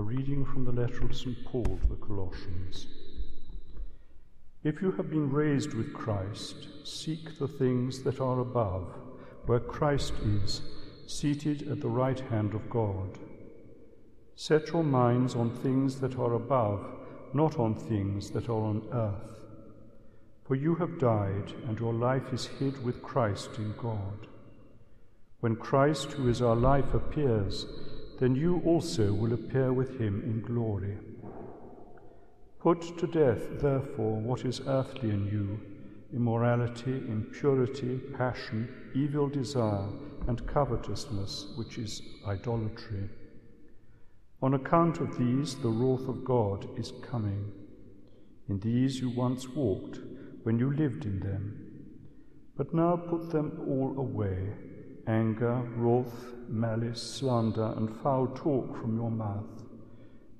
A reading from the letter of St. Paul to the Colossians. If you have been raised with Christ, seek the things that are above, where Christ is, seated at the right hand of God. Set your minds on things that are above, not on things that are on earth. For you have died, and your life is hid with Christ in God. When Christ, who is our life, appears, then you also will appear with him in glory. Put to death, therefore, what is earthly in you immorality, impurity, passion, evil desire, and covetousness, which is idolatry. On account of these, the wrath of God is coming. In these you once walked when you lived in them. But now put them all away anger, wrath, malice, slander, and foul talk from your mouth.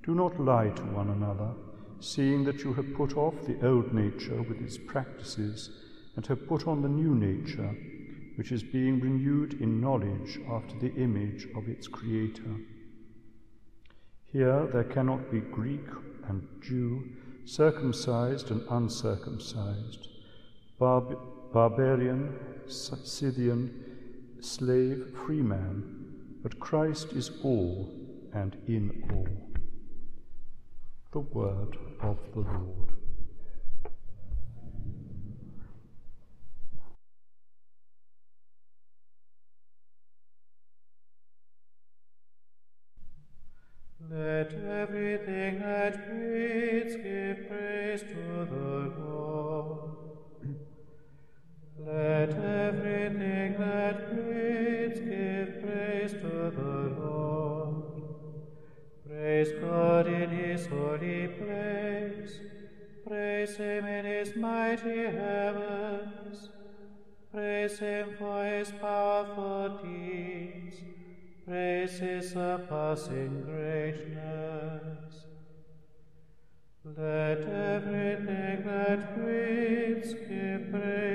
Do not lie to one another, seeing that you have put off the old nature with its practices, and have put on the new nature, which is being renewed in knowledge after the image of its Creator. Here there cannot be Greek and Jew, circumcised and uncircumcised, barb- barbarian, Scythian, slave, free man, but Christ is all and in all. The word of the Lord. Let everything that breathes give praise to the Lord. Let everything that breathes give praise to the Lord. Praise God in his holy place. Praise him in his mighty heavens. Praise him for his powerful deeds. Praise his surpassing greatness. Let everything that breathes give praise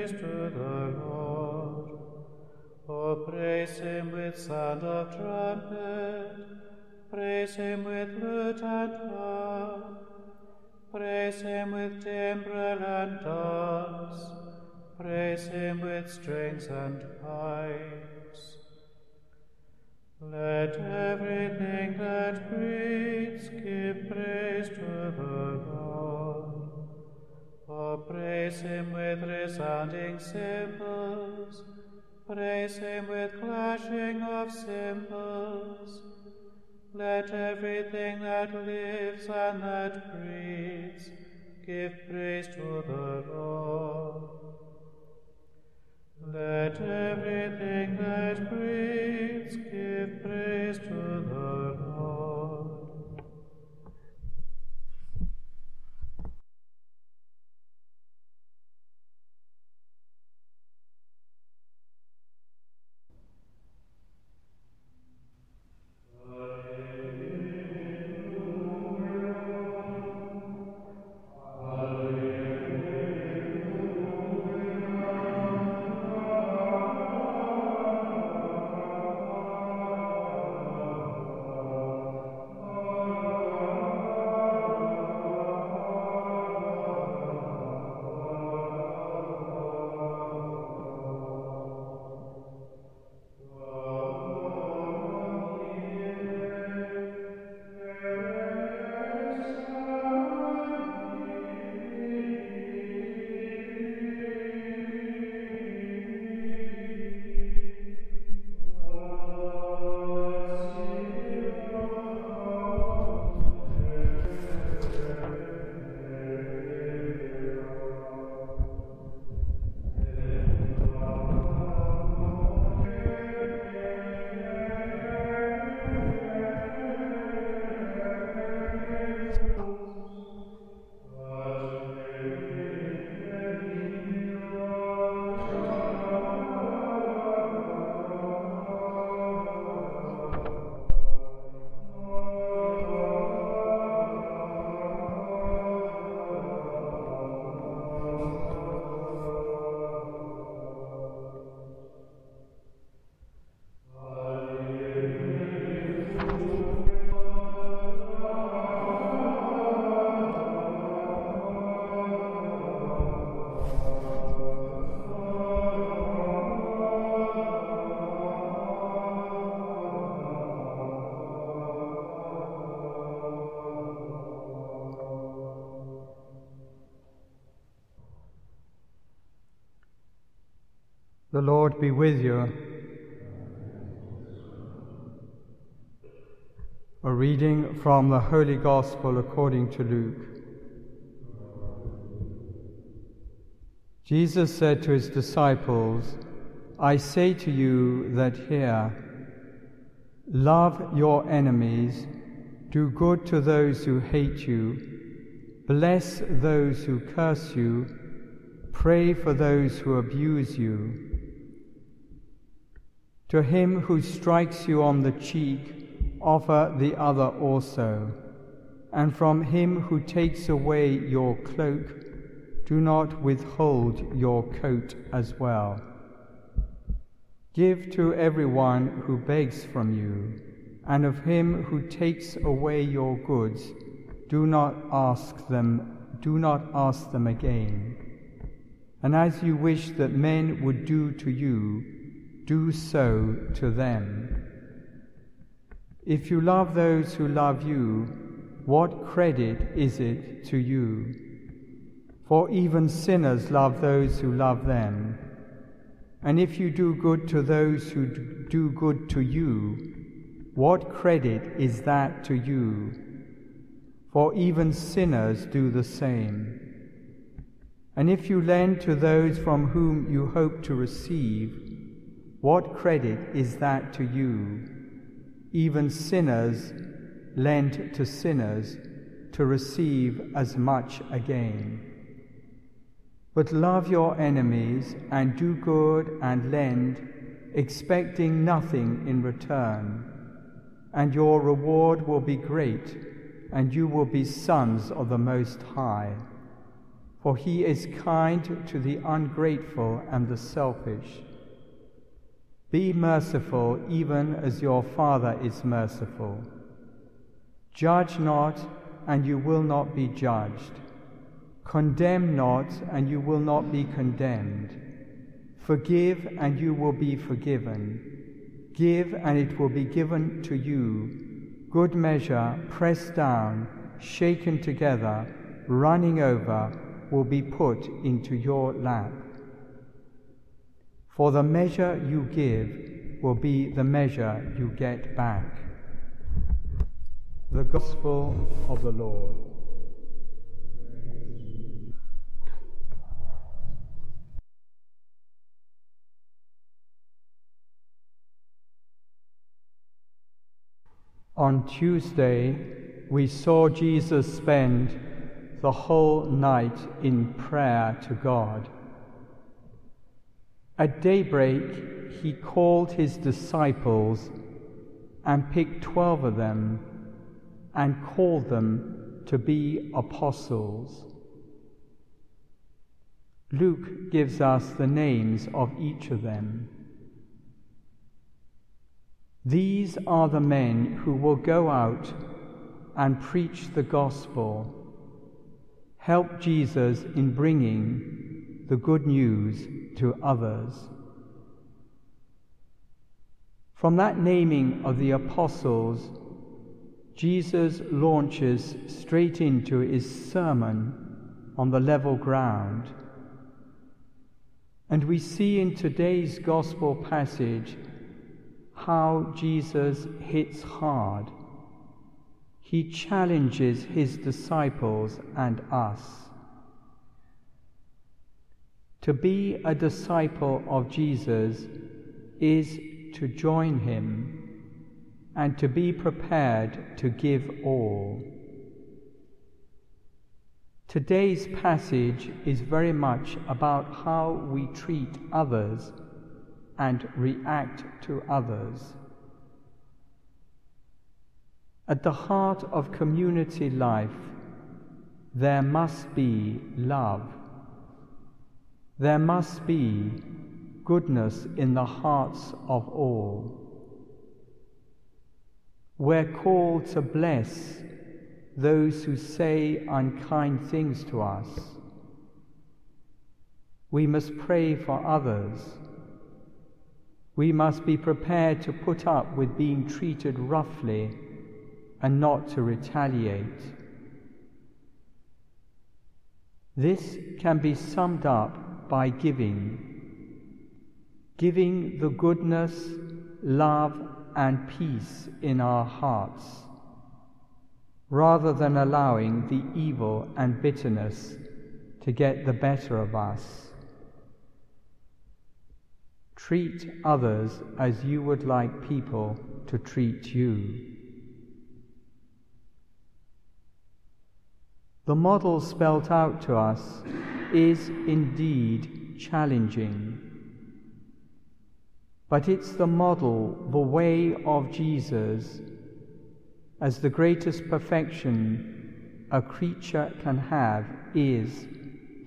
Praise him with sound of trumpet. Praise him with lute and harp. Praise him with timbrel and dance. Praise him with strings and pipes. Let everything that breathes give praise to the Lord. Oh, praise him with resounding cymbals. Praise him with clashing of cymbals. Let everything that lives and that breathes give praise to the Lord. Let everything that breathes give praise to the Lord. Lord be with you. A reading from the Holy Gospel according to Luke. Jesus said to his disciples, I say to you that here, love your enemies, do good to those who hate you, bless those who curse you, pray for those who abuse you. To him who strikes you on the cheek, offer the other also. And from him who takes away your cloak, do not withhold your coat as well. Give to everyone who begs from you, and of him who takes away your goods, do not ask them, do not ask them again. And as you wish that men would do to you, do so to them. If you love those who love you, what credit is it to you? For even sinners love those who love them. And if you do good to those who do good to you, what credit is that to you? For even sinners do the same. And if you lend to those from whom you hope to receive, what credit is that to you? Even sinners lend to sinners to receive as much again. But love your enemies and do good and lend, expecting nothing in return. And your reward will be great, and you will be sons of the Most High. For he is kind to the ungrateful and the selfish. Be merciful, even as your Father is merciful. Judge not, and you will not be judged. Condemn not, and you will not be condemned. Forgive, and you will be forgiven. Give, and it will be given to you. Good measure, pressed down, shaken together, running over, will be put into your lap. For the measure you give will be the measure you get back. The Gospel of the Lord. On Tuesday, we saw Jesus spend the whole night in prayer to God. At daybreak, he called his disciples and picked twelve of them and called them to be apostles. Luke gives us the names of each of them. These are the men who will go out and preach the gospel, help Jesus in bringing the good news to others. From that naming of the apostles, Jesus launches straight into his sermon on the level ground. And we see in today's gospel passage how Jesus hits hard. He challenges his disciples and us. To be a disciple of Jesus is to join him and to be prepared to give all. Today's passage is very much about how we treat others and react to others. At the heart of community life, there must be love. There must be goodness in the hearts of all. We're called to bless those who say unkind things to us. We must pray for others we must be prepared to put up with being treated roughly and not to retaliate. This can be summed up by giving. Giving the goodness, love, and peace in our hearts, rather than allowing the evil and bitterness to get the better of us. Treat others as you would like people to treat you. The model spelt out to us is indeed challenging. But it's the model, the way of Jesus, as the greatest perfection a creature can have is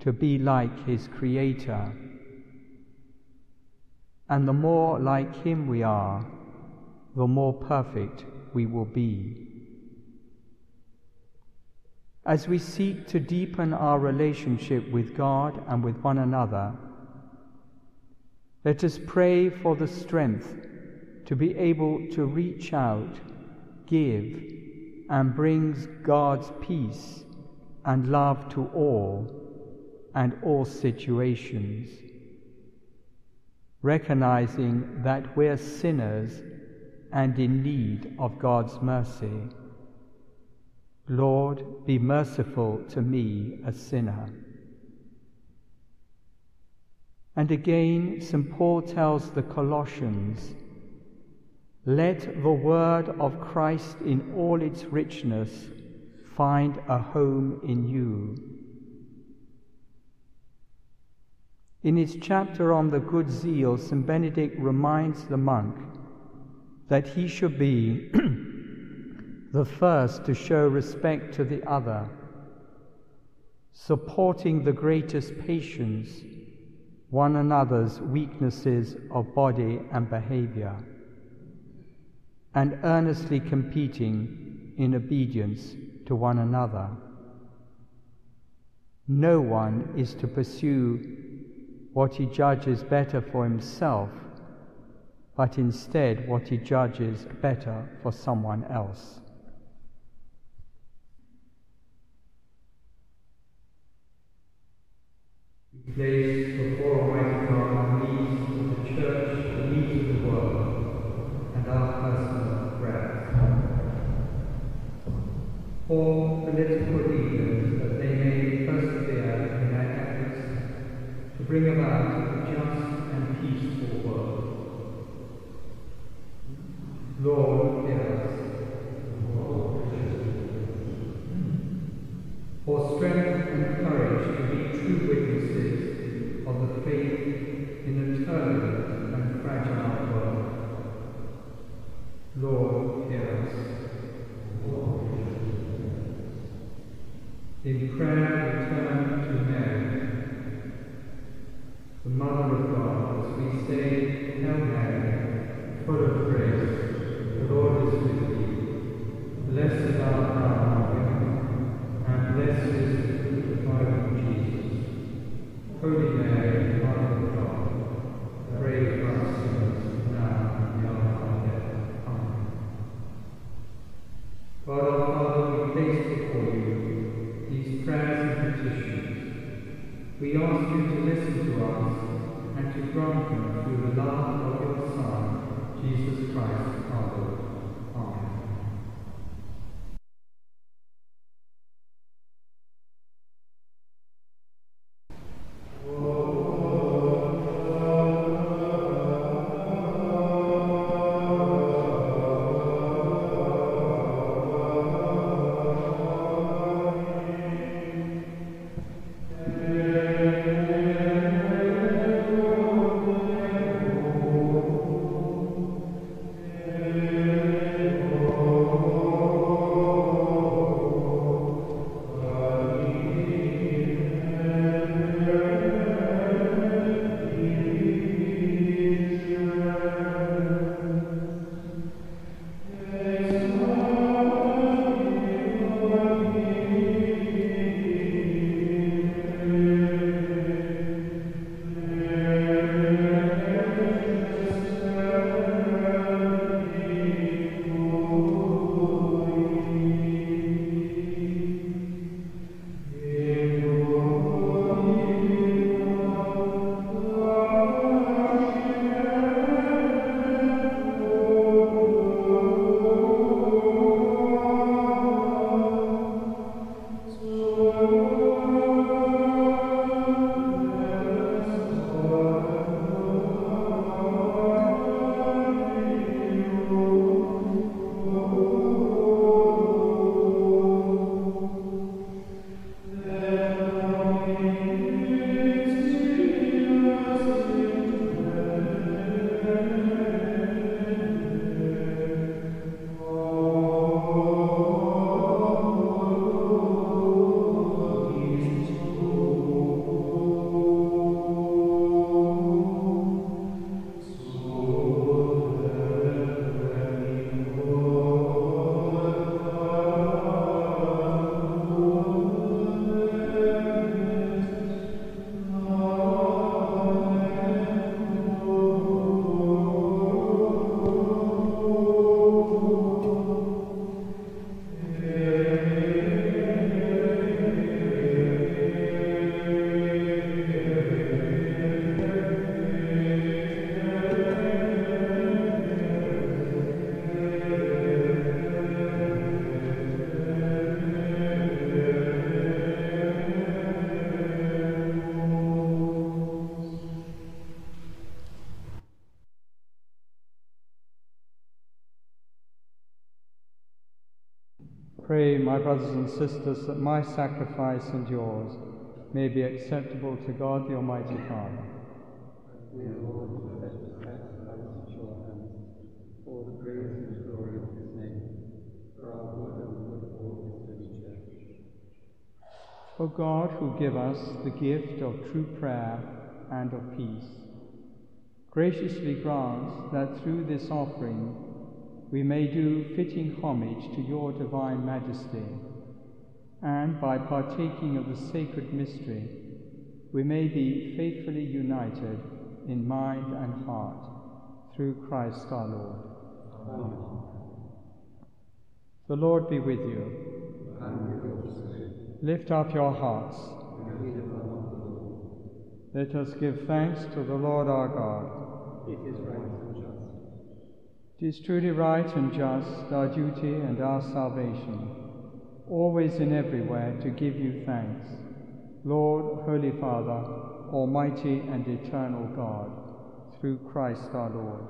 to be like his Creator and the more like Him we are, the more perfect we will be. As we seek to deepen our relationship with God and with one another, let us pray for the strength to be able to reach out, give, and brings God's peace and love to all and all situations recognizing that we're sinners and in need of God's mercy. Lord, be merciful to me, a sinner. And again, St. Paul tells the Colossians, let the word of Christ in all its richness find a home in you In his chapter on the good zeal, St. Benedict reminds the monk that he should be the first to show respect to the other, supporting the greatest patience, one another's weaknesses of body and behavior, and earnestly competing in obedience to one another. No one is to pursue what he judges better for himself, but instead what he judges better for someone else. Place before Almighty God the needs of the church, the needs of the world, and our personal prayers. For my brothers and sisters, that my sacrifice and yours may be acceptable to God the Almighty Father. for the praise and glory of his name, for our good and good all his holy church. O God, who give us the gift of true prayer and of peace. Graciously grant that through this offering we may do fitting homage to your divine majesty, and by partaking of the sacred mystery, we may be faithfully united in mind and heart through Christ our Lord. Amen. The Lord be with you. And with your. Lift up your hearts. We lift them up to the Lord. Let us give thanks to the Lord our God. It is right. It is truly right and just, our duty and our salvation, always and everywhere to give you thanks, Lord, Holy Father, Almighty and eternal God, through Christ our Lord.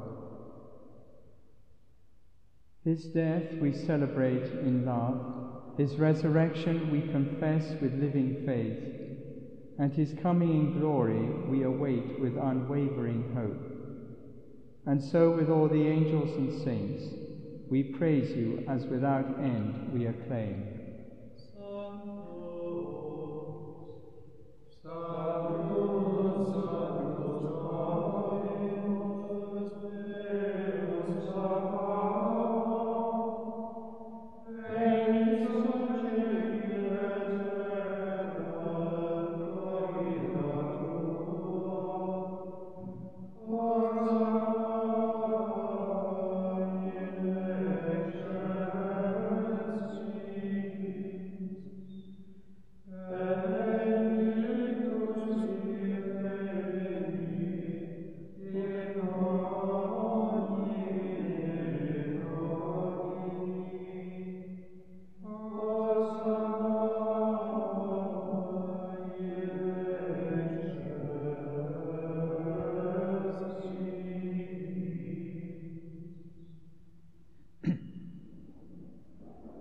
His death we celebrate in love, his resurrection we confess with living faith, and his coming in glory we await with unwavering hope. And so, with all the angels and saints, we praise you as without end we acclaim.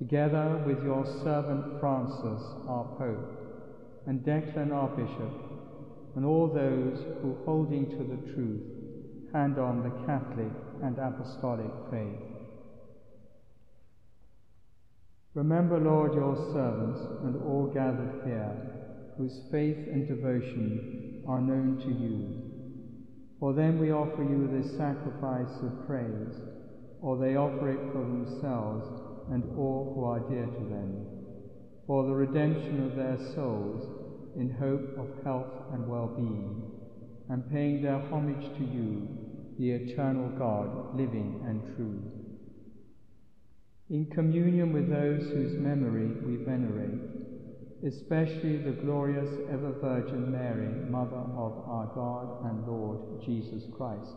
together with your servant Francis, our Pope, and Declan, our Bishop, and all those who, holding to the truth, hand on the Catholic and Apostolic faith. Remember, Lord, your servants and all gathered here, whose faith and devotion are known to you. For them we offer you this sacrifice of praise, or they offer it for themselves and all who are dear to them, for the redemption of their souls in hope of health and well-being, and paying their homage to you, the eternal God, living and true. In communion with those whose memory we venerate, especially the glorious ever Virgin Mary, Mother of our God and Lord Jesus Christ,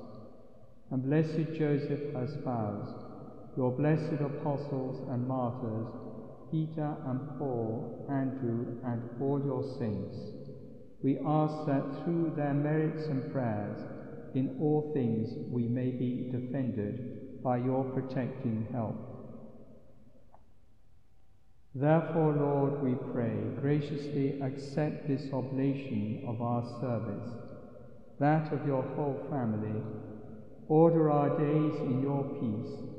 and blessed Joseph, her spouse, your blessed apostles and martyrs, Peter and Paul, Andrew, and all your saints, we ask that through their merits and prayers, in all things we may be defended by your protecting help. Therefore, Lord, we pray, graciously accept this oblation of our service, that of your whole family. Order our days in your peace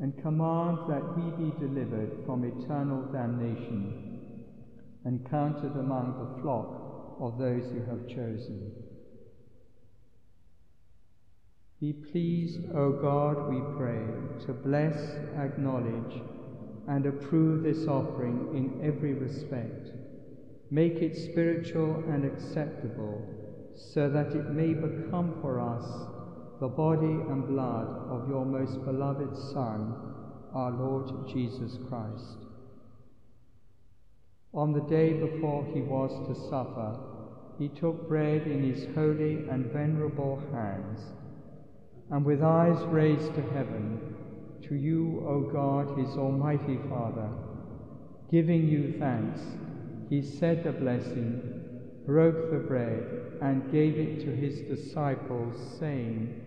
and command that we be delivered from eternal damnation and counted among the flock of those you have chosen. Be pleased, O God, we pray, to bless, acknowledge, and approve this offering in every respect. Make it spiritual and acceptable, so that it may become for us the body and blood of your most beloved Son, our Lord Jesus Christ. On the day before he was to suffer, he took bread in his holy and venerable hands, and with eyes raised to heaven, to you, O God, his almighty Father, giving you thanks, he said the blessing, broke the bread, and gave it to his disciples, saying,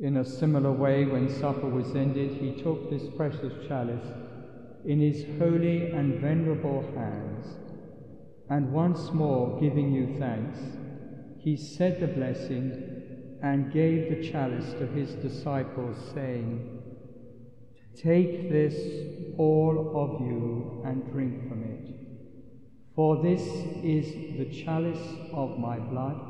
In a similar way, when supper was ended, he took this precious chalice in his holy and venerable hands, and once more giving you thanks, he said the blessing and gave the chalice to his disciples, saying, Take this, all of you, and drink from it. For this is the chalice of my blood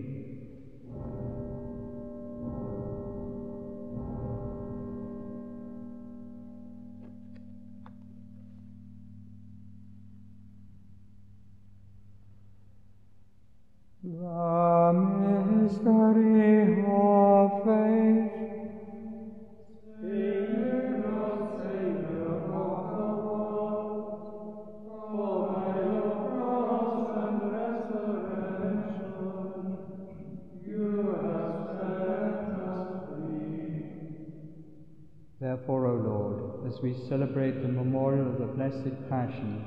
We celebrate the memorial of the Blessed Passion,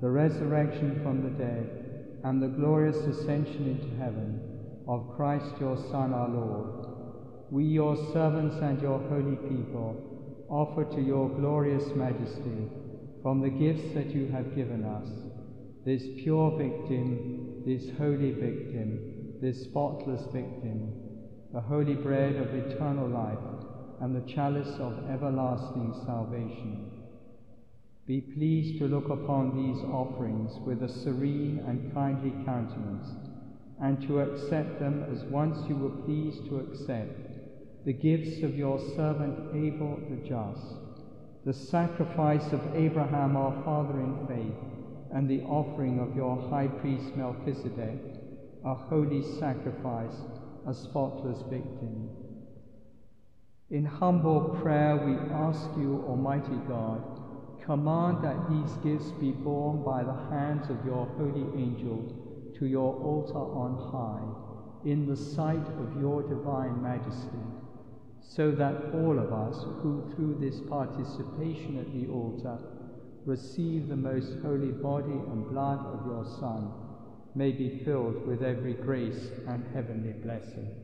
the resurrection from the dead, and the glorious ascension into heaven of Christ your Son, our Lord, we, your servants and your holy people, offer to your glorious majesty from the gifts that you have given us this pure victim, this holy victim, this spotless victim, the holy bread of eternal life, and the chalice of everlasting salvation. Be pleased to look upon these offerings with a serene and kindly countenance, and to accept them as once you were pleased to accept the gifts of your servant Abel the just, the sacrifice of Abraham our father in faith, and the offering of your high priest Melchizedek, a holy sacrifice, a spotless victim. In humble prayer, we ask you, Almighty God, command that these gifts be borne by the hands of your holy angel to your altar on high, in the sight of your divine majesty, so that all of us who through this participation at the altar receive the most holy body and blood of your Son may be filled with every grace and heavenly blessing.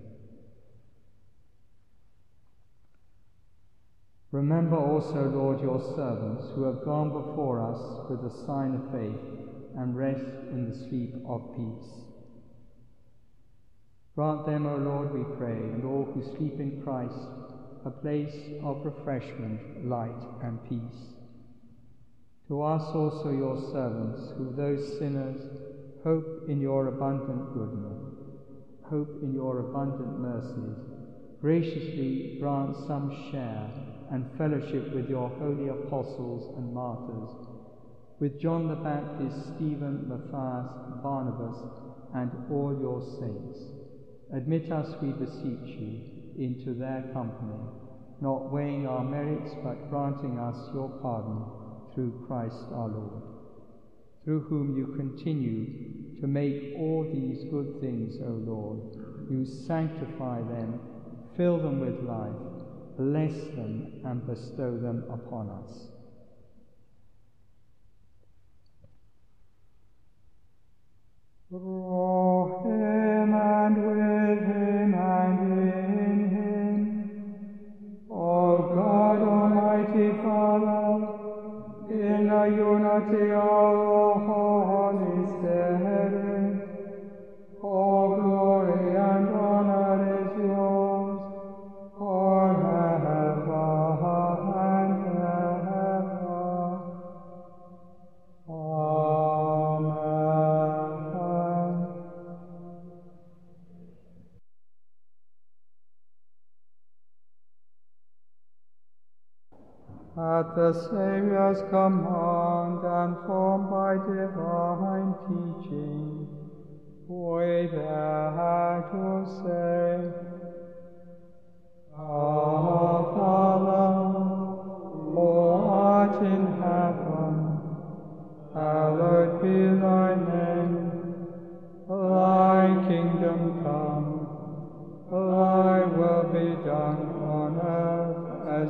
Remember also, Lord, your servants who have gone before us with the sign of faith and rest in the sleep of peace. Grant them, O Lord, we pray, and all who sleep in Christ, a place of refreshment, light, and peace. To us also, your servants, who those sinners hope in your abundant goodness, hope in your abundant mercies, graciously grant some share and fellowship with your holy apostles and martyrs, with John the Baptist, Stephen, Matthias, Barnabas, and all your saints. Admit us, we beseech you, into their company, not weighing our merits, but granting us your pardon through Christ our Lord, through whom you continue to make all these good things, O Lord. You sanctify them, fill them with life, bless them, and bestow them upon us. Through him and with him and in him, O God, Almighty Father, in the unity of At the Saviour's command and formed by divine teaching, we dare to say, Our Father, who art in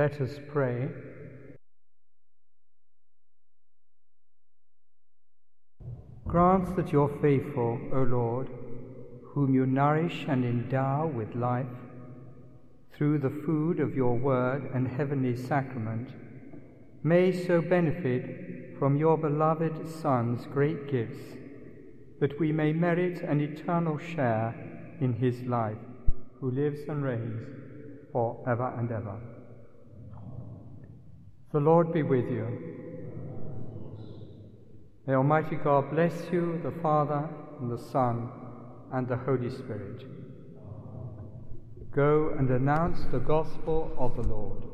Let us pray. Grant that your faithful, O Lord, whom you nourish and endow with life, through the food of your word and heavenly sacrament, may so benefit from your beloved Son's great gifts that we may merit an eternal share in his life, who lives and reigns for ever and ever. The Lord be with you. May Almighty God bless you, the Father, and the Son, and the Holy Spirit. Go and announce the gospel of the Lord.